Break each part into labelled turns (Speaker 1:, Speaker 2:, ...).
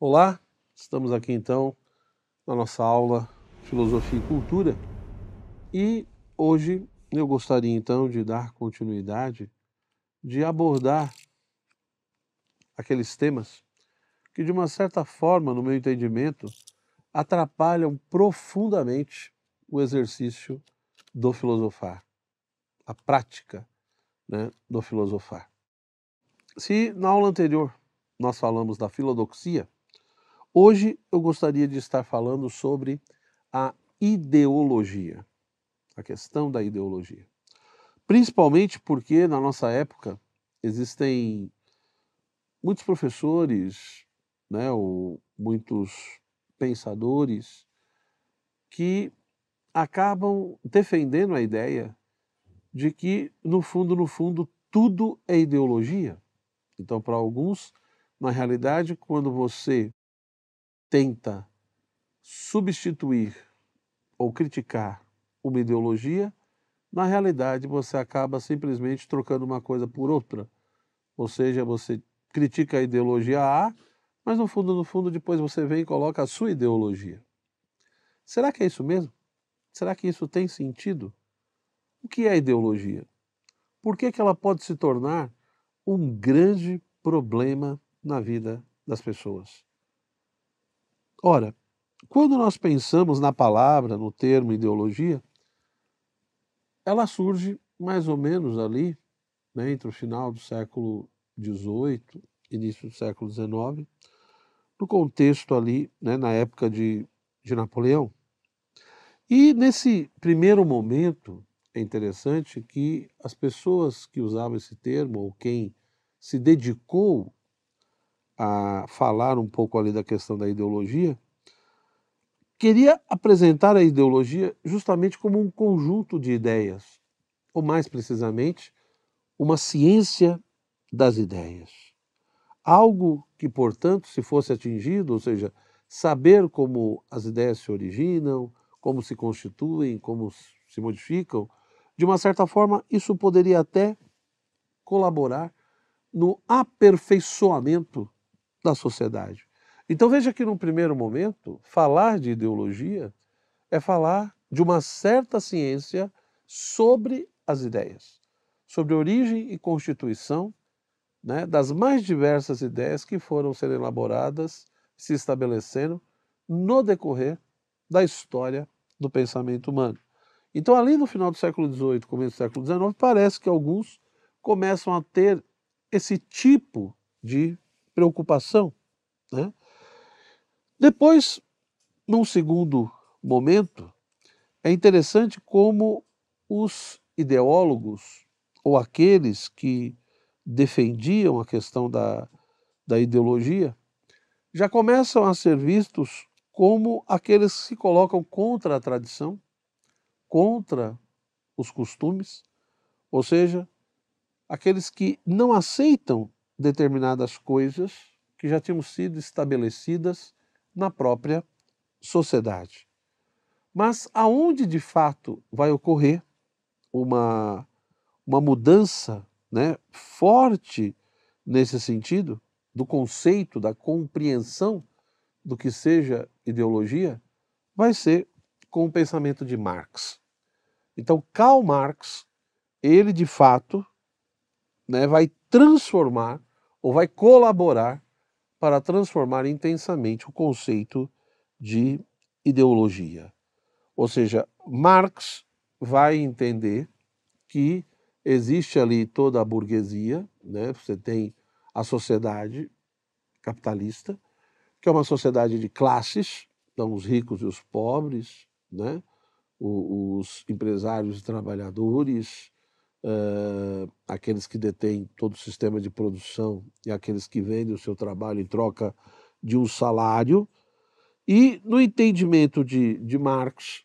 Speaker 1: Olá, estamos aqui então na nossa aula Filosofia e Cultura e hoje eu gostaria então de dar continuidade, de abordar aqueles temas que de uma certa forma, no meu entendimento, atrapalham profundamente o exercício do filosofar, a prática né, do filosofar. Se na aula anterior nós falamos da filodoxia, Hoje eu gostaria de estar falando sobre a ideologia, a questão da ideologia. Principalmente porque na nossa época existem muitos professores, né, ou muitos pensadores que acabam defendendo a ideia de que no fundo, no fundo, tudo é ideologia. Então, para alguns, na realidade, quando você tenta substituir ou criticar uma ideologia, na realidade você acaba simplesmente trocando uma coisa por outra. Ou seja, você critica a ideologia A, mas no fundo, no fundo, depois você vem e coloca a sua ideologia. Será que é isso mesmo? Será que isso tem sentido? O que é ideologia? Por que, que ela pode se tornar um grande problema na vida das pessoas? Ora, quando nós pensamos na palavra, no termo ideologia, ela surge mais ou menos ali, né, entre o final do século XVIII, início do século XIX, no contexto ali, né, na época de, de Napoleão. E nesse primeiro momento, é interessante que as pessoas que usavam esse termo, ou quem se dedicou a falar um pouco ali da questão da ideologia, queria apresentar a ideologia justamente como um conjunto de ideias, ou mais precisamente, uma ciência das ideias. Algo que, portanto, se fosse atingido, ou seja, saber como as ideias se originam, como se constituem, como se modificam, de uma certa forma, isso poderia até colaborar no aperfeiçoamento da sociedade. Então veja que, num primeiro momento, falar de ideologia é falar de uma certa ciência sobre as ideias, sobre origem e constituição né, das mais diversas ideias que foram sendo elaboradas, se estabelecendo no decorrer da história do pensamento humano. Então, ali no final do século XVIII, começo do século XIX, parece que alguns começam a ter esse tipo de preocupação. Né? Depois, num segundo momento, é interessante como os ideólogos ou aqueles que defendiam a questão da, da ideologia já começam a ser vistos como aqueles que se colocam contra a tradição, contra os costumes, ou seja, aqueles que não aceitam determinadas coisas que já tinham sido estabelecidas na própria sociedade. Mas aonde de fato vai ocorrer uma, uma mudança né, forte nesse sentido, do conceito, da compreensão do que seja ideologia, vai ser com o pensamento de Marx. Então, Karl Marx, ele de fato né, vai transformar ou vai colaborar para transformar intensamente o conceito de ideologia. Ou seja, Marx vai entender que existe ali toda a burguesia, né? você tem a sociedade capitalista, que é uma sociedade de classes, então os ricos e os pobres, né? os empresários e trabalhadores, uh, aqueles que detêm todo o sistema de produção e aqueles que vendem o seu trabalho em troca de um salário. E no entendimento de, de Marx,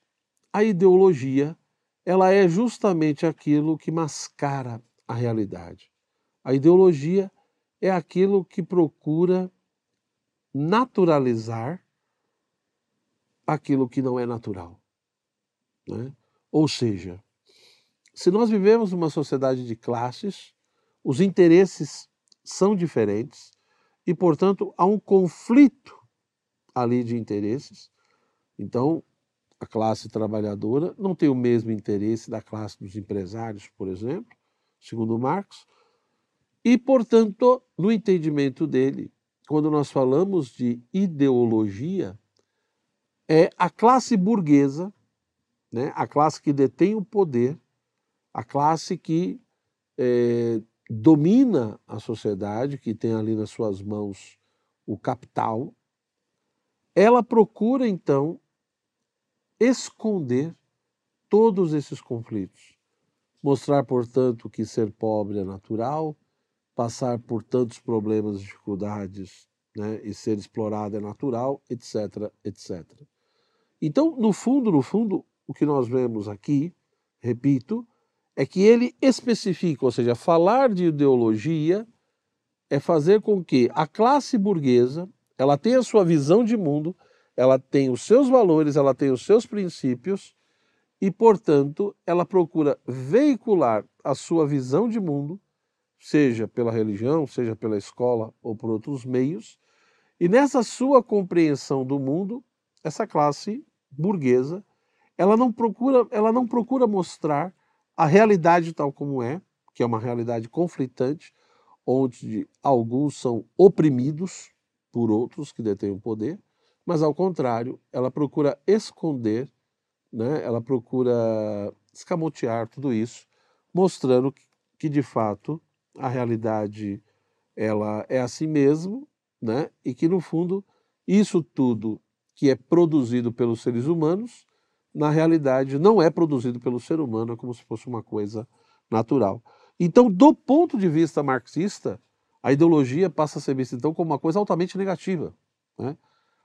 Speaker 1: a ideologia ela é justamente aquilo que mascara a realidade. A ideologia é aquilo que procura naturalizar aquilo que não é natural. Né? Ou seja, se nós vivemos numa sociedade de classes, os interesses são diferentes e, portanto, há um conflito ali de interesses. Então, a classe trabalhadora não tem o mesmo interesse da classe dos empresários, por exemplo, segundo Marx. E, portanto, no entendimento dele, quando nós falamos de ideologia, é a classe burguesa, né, a classe que detém o poder, a classe que é, domina a sociedade, que tem ali nas suas mãos o capital, ela procura então esconder todos esses conflitos. Mostrar, portanto, que ser pobre é natural, passar por tantos problemas, dificuldades né, e ser explorado é natural, etc, etc. Então, no fundo, no fundo, o que nós vemos aqui, repito, é que ele especifica, ou seja, falar de ideologia é fazer com que a classe burguesa ela tenha a sua visão de mundo, ela tem os seus valores, ela tem os seus princípios e, portanto, ela procura veicular a sua visão de mundo, seja pela religião, seja pela escola ou por outros meios, e nessa sua compreensão do mundo, essa classe burguesa, ela não procura, ela não procura mostrar a realidade tal como é, que é uma realidade conflitante, onde alguns são oprimidos por outros que detêm o poder, mas ao contrário, ela procura esconder, né? ela procura escamotear tudo isso, mostrando que de fato a realidade ela é assim mesmo, né? e que no fundo isso tudo que é produzido pelos seres humanos na realidade, não é produzido pelo ser humano, é como se fosse uma coisa natural. Então, do ponto de vista marxista, a ideologia passa a ser vista então como uma coisa altamente negativa. Né?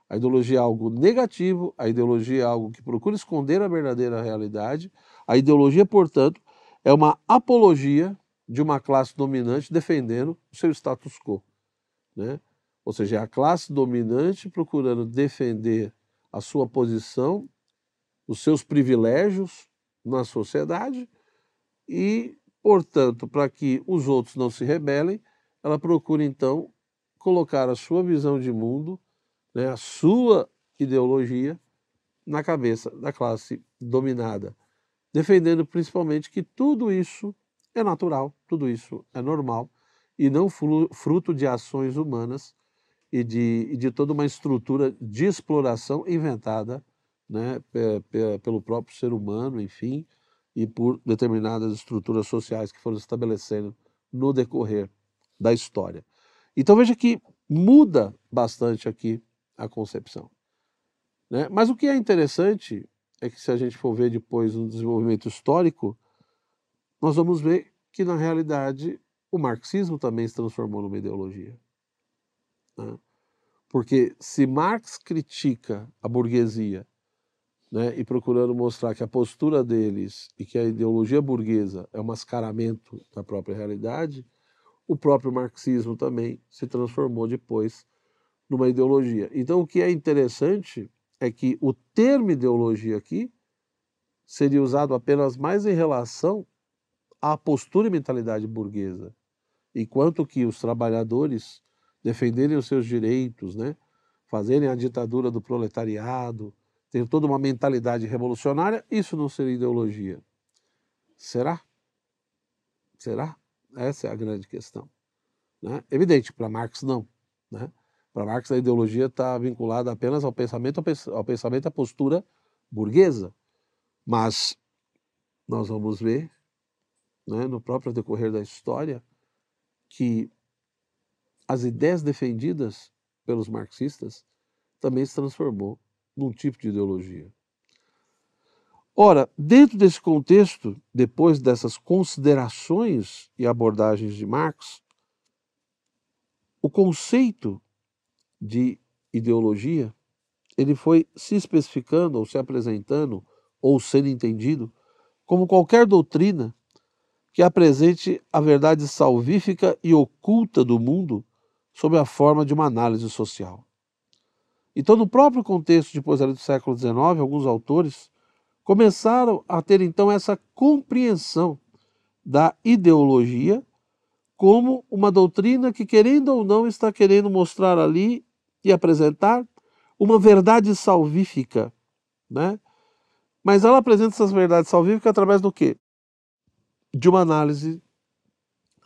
Speaker 1: A ideologia é algo negativo, a ideologia é algo que procura esconder a verdadeira realidade. A ideologia, portanto, é uma apologia de uma classe dominante defendendo o seu status quo. Né? Ou seja, é a classe dominante procurando defender a sua posição os seus privilégios na sociedade e, portanto, para que os outros não se rebelem, ela procura então colocar a sua visão de mundo, né, a sua ideologia na cabeça da classe dominada, defendendo principalmente que tudo isso é natural, tudo isso é normal e não fruto de ações humanas e de, de toda uma estrutura de exploração inventada né, pelo próprio ser humano, enfim, e por determinadas estruturas sociais que foram estabelecendo no decorrer da história. Então veja que muda bastante aqui a concepção. Né? Mas o que é interessante é que se a gente for ver depois no desenvolvimento histórico, nós vamos ver que na realidade o marxismo também se transformou numa ideologia. Né? Porque se Marx critica a burguesia né, e procurando mostrar que a postura deles e que a ideologia burguesa é um mascaramento da própria realidade, o próprio marxismo também se transformou depois numa ideologia. Então, o que é interessante é que o termo ideologia aqui seria usado apenas mais em relação à postura e mentalidade burguesa, enquanto que os trabalhadores defenderem os seus direitos, né, fazerem a ditadura do proletariado, tem toda uma mentalidade revolucionária, isso não seria ideologia. Será? Será? Essa é a grande questão. Né? Evidente, para Marx não. Né? Para Marx a ideologia está vinculada apenas ao pensamento, ao pensamento, à postura burguesa. Mas nós vamos ver, né, no próprio decorrer da história, que as ideias defendidas pelos marxistas também se transformou num tipo de ideologia. Ora, dentro desse contexto, depois dessas considerações e abordagens de Marx, o conceito de ideologia ele foi se especificando ou se apresentando ou sendo entendido como qualquer doutrina que apresente a verdade salvífica e oculta do mundo sob a forma de uma análise social. Então, no próprio contexto depois do século XIX, alguns autores começaram a ter então essa compreensão da ideologia como uma doutrina que, querendo ou não, está querendo mostrar ali e apresentar uma verdade salvífica, né? Mas ela apresenta essas verdades salvíficas através do quê? De uma análise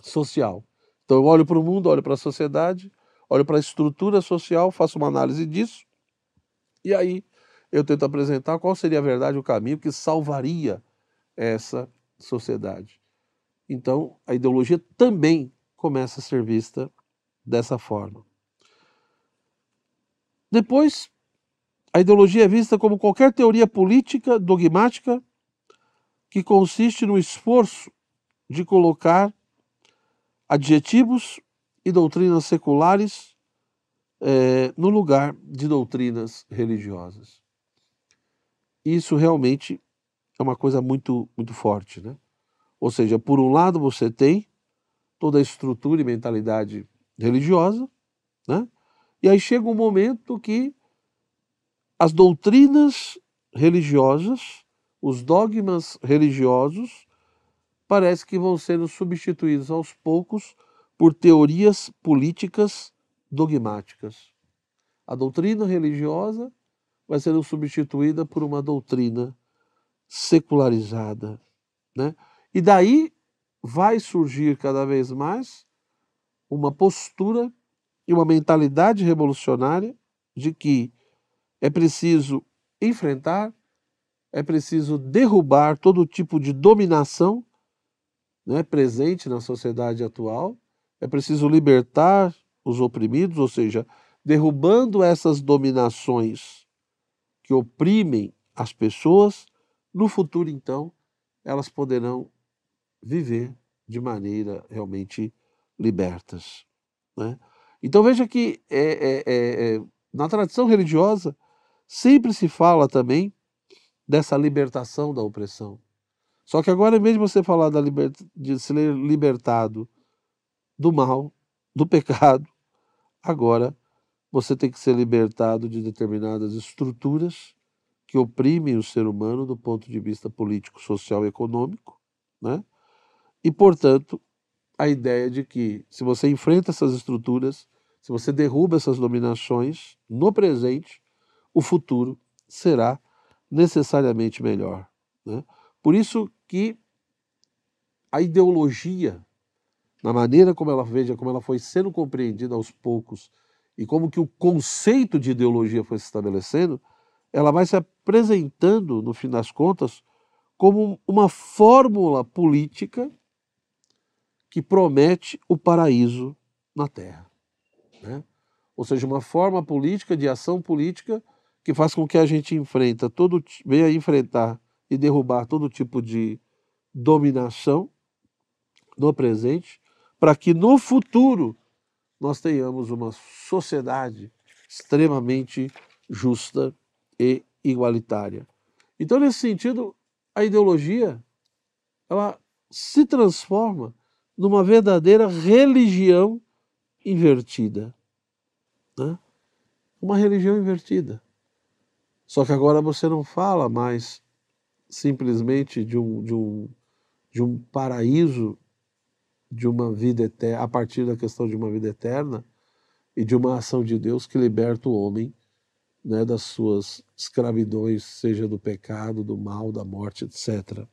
Speaker 1: social. Então eu olho para o mundo, olho para a sociedade, olho para a estrutura social, faço uma análise disso, e aí eu tento apresentar qual seria a verdade, o caminho que salvaria essa sociedade. Então, a ideologia também começa a ser vista dessa forma. Depois, a ideologia é vista como qualquer teoria política dogmática que consiste no esforço de colocar adjetivos e doutrinas seculares é, no lugar de doutrinas religiosas. Isso realmente é uma coisa muito, muito forte, né? Ou seja, por um lado você tem toda a estrutura e mentalidade religiosa, né? E aí chega um momento que as doutrinas religiosas, os dogmas religiosos, parece que vão sendo substituídos aos poucos por teorias políticas dogmáticas. A doutrina religiosa vai sendo substituída por uma doutrina secularizada, né? E daí vai surgir cada vez mais uma postura e uma mentalidade revolucionária de que é preciso enfrentar, é preciso derrubar todo tipo de dominação né, presente na sociedade atual, é preciso libertar os oprimidos, ou seja, derrubando essas dominações que oprimem as pessoas, no futuro, então, elas poderão viver de maneira realmente libertas. Né? Então veja que é, é, é, é, na tradição religiosa sempre se fala também dessa libertação da opressão. Só que agora, vez de você falar da liber... de ser libertado do mal, do pecado, agora você tem que ser libertado de determinadas estruturas que oprimem o ser humano do ponto de vista político, social e econômico, né? E, portanto, a ideia de que se você enfrenta essas estruturas, se você derruba essas dominações no presente, o futuro será necessariamente melhor. Né? Por isso que a ideologia, na maneira como ela veja, como ela foi sendo compreendida aos poucos e como que o conceito de ideologia foi se estabelecendo, ela vai se apresentando, no fim das contas, como uma fórmula política que promete o paraíso na Terra. Né? Ou seja, uma forma política de ação política que faz com que a gente enfrenta todo, venha enfrentar e derrubar todo tipo de dominação no presente, para que no futuro nós tenhamos uma sociedade extremamente justa e igualitária. Então, nesse sentido, a ideologia ela se transforma numa verdadeira religião invertida. Né? Uma religião invertida. Só que agora você não fala mais simplesmente de um, de um, de um paraíso, de uma vida eterna, a partir da questão de uma vida eterna e de uma ação de Deus que liberta o homem né, das suas escravidões, seja do pecado, do mal, da morte, etc.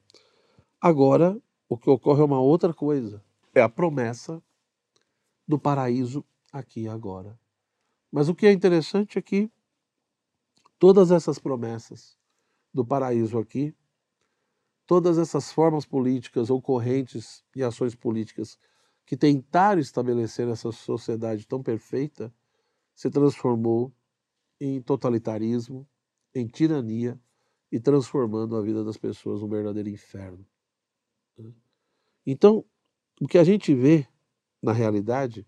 Speaker 1: Agora, o que ocorre é uma outra coisa é a promessa do paraíso aqui e agora. Mas o que é interessante é que todas essas promessas do paraíso aqui, todas essas formas políticas ou correntes e ações políticas que tentaram estabelecer essa sociedade tão perfeita, se transformou em totalitarismo, em tirania e transformando a vida das pessoas num verdadeiro inferno. Então, o que a gente vê na realidade,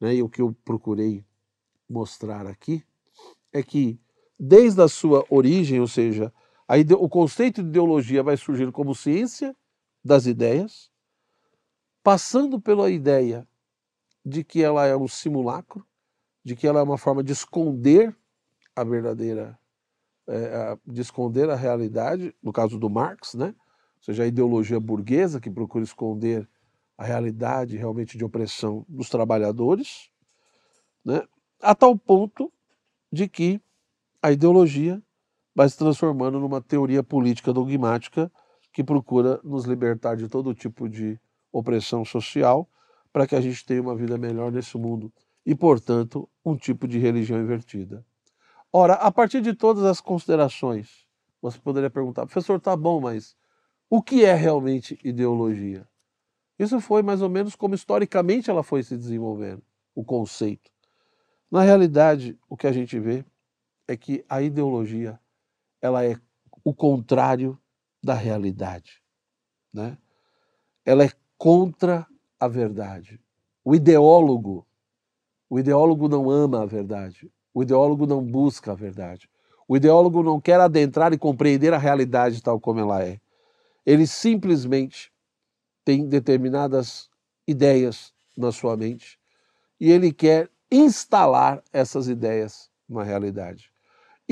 Speaker 1: né, e o que eu procurei mostrar aqui, é que desde a sua origem, ou seja, ide... o conceito de ideologia vai surgir como ciência das ideias, passando pela ideia de que ela é um simulacro, de que ela é uma forma de esconder a verdadeira, é, de esconder a realidade, no caso do Marx, né? ou seja, a ideologia burguesa que procura esconder a realidade realmente de opressão dos trabalhadores, né? a tal ponto de que a ideologia se transformando numa teoria política dogmática que procura nos libertar de todo tipo de opressão social para que a gente tenha uma vida melhor nesse mundo e, portanto, um tipo de religião invertida. Ora, a partir de todas as considerações, você poderia perguntar, professor, tá bom, mas o que é realmente ideologia? Isso foi mais ou menos como historicamente ela foi se desenvolvendo, o conceito. Na realidade, o que a gente vê é que a ideologia ela é o contrário da realidade, né? Ela é contra a verdade. O ideólogo, o ideólogo não ama a verdade. O ideólogo não busca a verdade. O ideólogo não quer adentrar e compreender a realidade tal como ela é. Ele simplesmente tem determinadas ideias na sua mente e ele quer instalar essas ideias na realidade.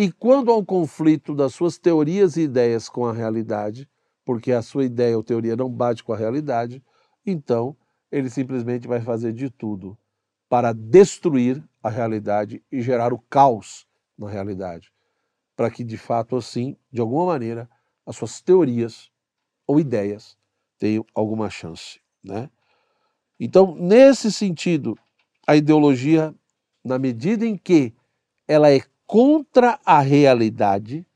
Speaker 1: E quando há um conflito das suas teorias e ideias com a realidade, porque a sua ideia ou teoria não bate com a realidade, então ele simplesmente vai fazer de tudo para destruir a realidade e gerar o caos na realidade, para que de fato assim, de alguma maneira, as suas teorias ou ideias tenham alguma chance, né? Então, nesse sentido, a ideologia, na medida em que ela é contra a realidade,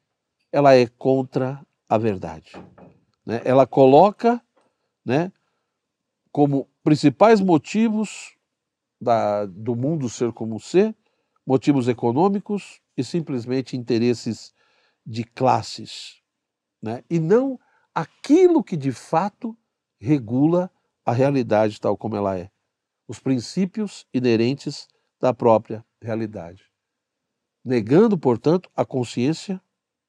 Speaker 1: ela é contra a verdade. Né? Ela coloca né, como principais motivos da, do mundo ser como ser, motivos econômicos e simplesmente interesses de classes, né? e não aquilo que de fato regula a realidade tal como ela é, os princípios inerentes da própria realidade negando, portanto, a consciência,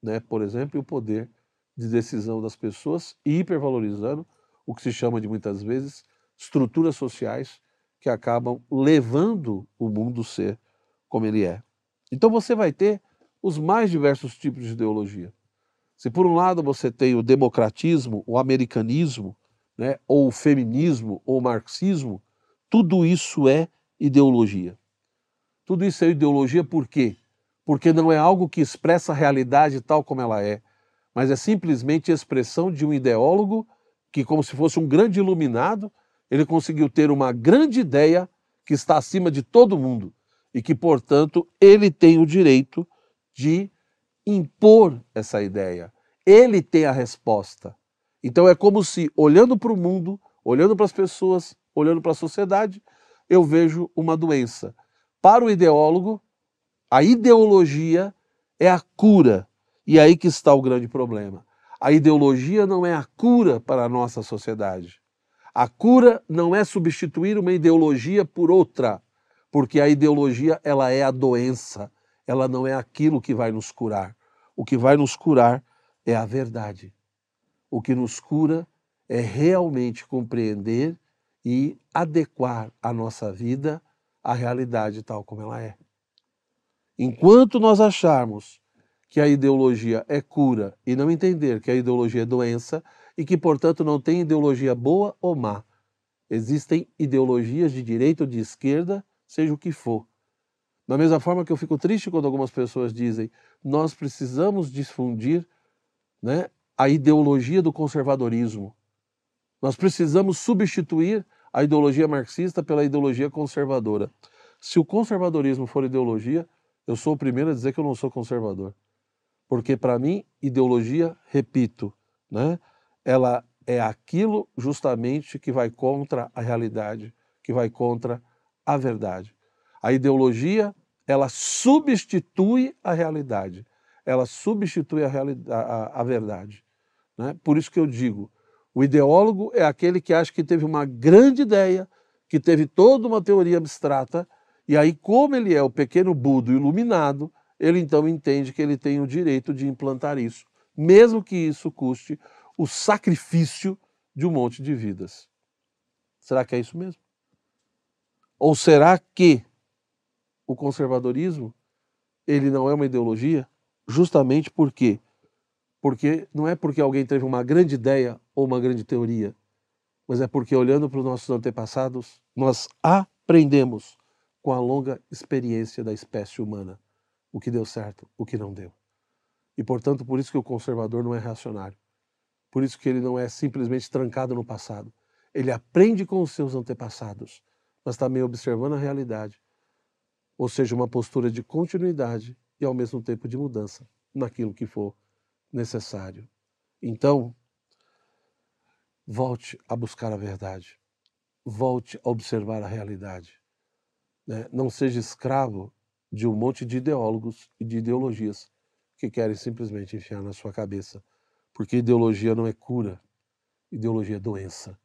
Speaker 1: né, por exemplo, e o poder de decisão das pessoas e hipervalorizando o que se chama de muitas vezes estruturas sociais que acabam levando o mundo a ser como ele é. Então você vai ter os mais diversos tipos de ideologia. Se por um lado você tem o democratismo, o americanismo, né, ou o feminismo, ou o marxismo, tudo isso é ideologia. Tudo isso é ideologia por quê? Porque não é algo que expressa a realidade tal como ela é, mas é simplesmente expressão de um ideólogo que, como se fosse um grande iluminado, ele conseguiu ter uma grande ideia que está acima de todo mundo e que, portanto, ele tem o direito de impor essa ideia. Ele tem a resposta. Então é como se, olhando para o mundo, olhando para as pessoas, olhando para a sociedade, eu vejo uma doença. Para o ideólogo, a ideologia é a cura. E aí que está o grande problema. A ideologia não é a cura para a nossa sociedade. A cura não é substituir uma ideologia por outra, porque a ideologia ela é a doença, ela não é aquilo que vai nos curar. O que vai nos curar é a verdade. O que nos cura é realmente compreender e adequar a nossa vida à realidade tal como ela é. Enquanto nós acharmos que a ideologia é cura e não entender que a ideologia é doença e que, portanto, não tem ideologia boa ou má, existem ideologias de direita ou de esquerda, seja o que for. Da mesma forma que eu fico triste quando algumas pessoas dizem nós precisamos difundir né, a ideologia do conservadorismo. Nós precisamos substituir a ideologia marxista pela ideologia conservadora. Se o conservadorismo for ideologia, eu sou o primeiro a dizer que eu não sou conservador. Porque, para mim, ideologia, repito, né, ela é aquilo justamente que vai contra a realidade, que vai contra a verdade. A ideologia, ela substitui a realidade, ela substitui a, a, a verdade. Né? Por isso que eu digo, o ideólogo é aquele que acha que teve uma grande ideia, que teve toda uma teoria abstrata e aí, como ele é o pequeno Budo iluminado, ele então entende que ele tem o direito de implantar isso, mesmo que isso custe o sacrifício de um monte de vidas. Será que é isso mesmo? Ou será que o conservadorismo ele não é uma ideologia justamente por quê? Porque não é porque alguém teve uma grande ideia ou uma grande teoria, mas é porque olhando para os nossos antepassados, nós aprendemos com a longa experiência da espécie humana. o que deu certo, o que não deu. E, portanto, por isso que o conservador não é reacionário. Por isso que ele não é simplesmente trancado no passado. Ele aprende com os seus antepassados, mas também observando a realidade. Ou seja, uma postura de continuidade e, ao mesmo tempo, de mudança naquilo que for necessário. Então, volte a buscar a verdade. Volte a observar a realidade. Né? Não seja escravo de um monte de ideólogos e de ideologias que querem simplesmente enfiar na sua cabeça. Porque ideologia não é cura, ideologia é doença.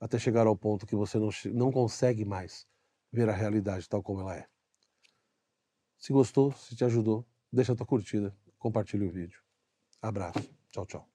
Speaker 1: Até chegar ao ponto que você não, não consegue mais ver a realidade tal como ela é. Se gostou, se te ajudou, deixa a tua curtida, compartilhe o vídeo. Abraço. Tchau, tchau.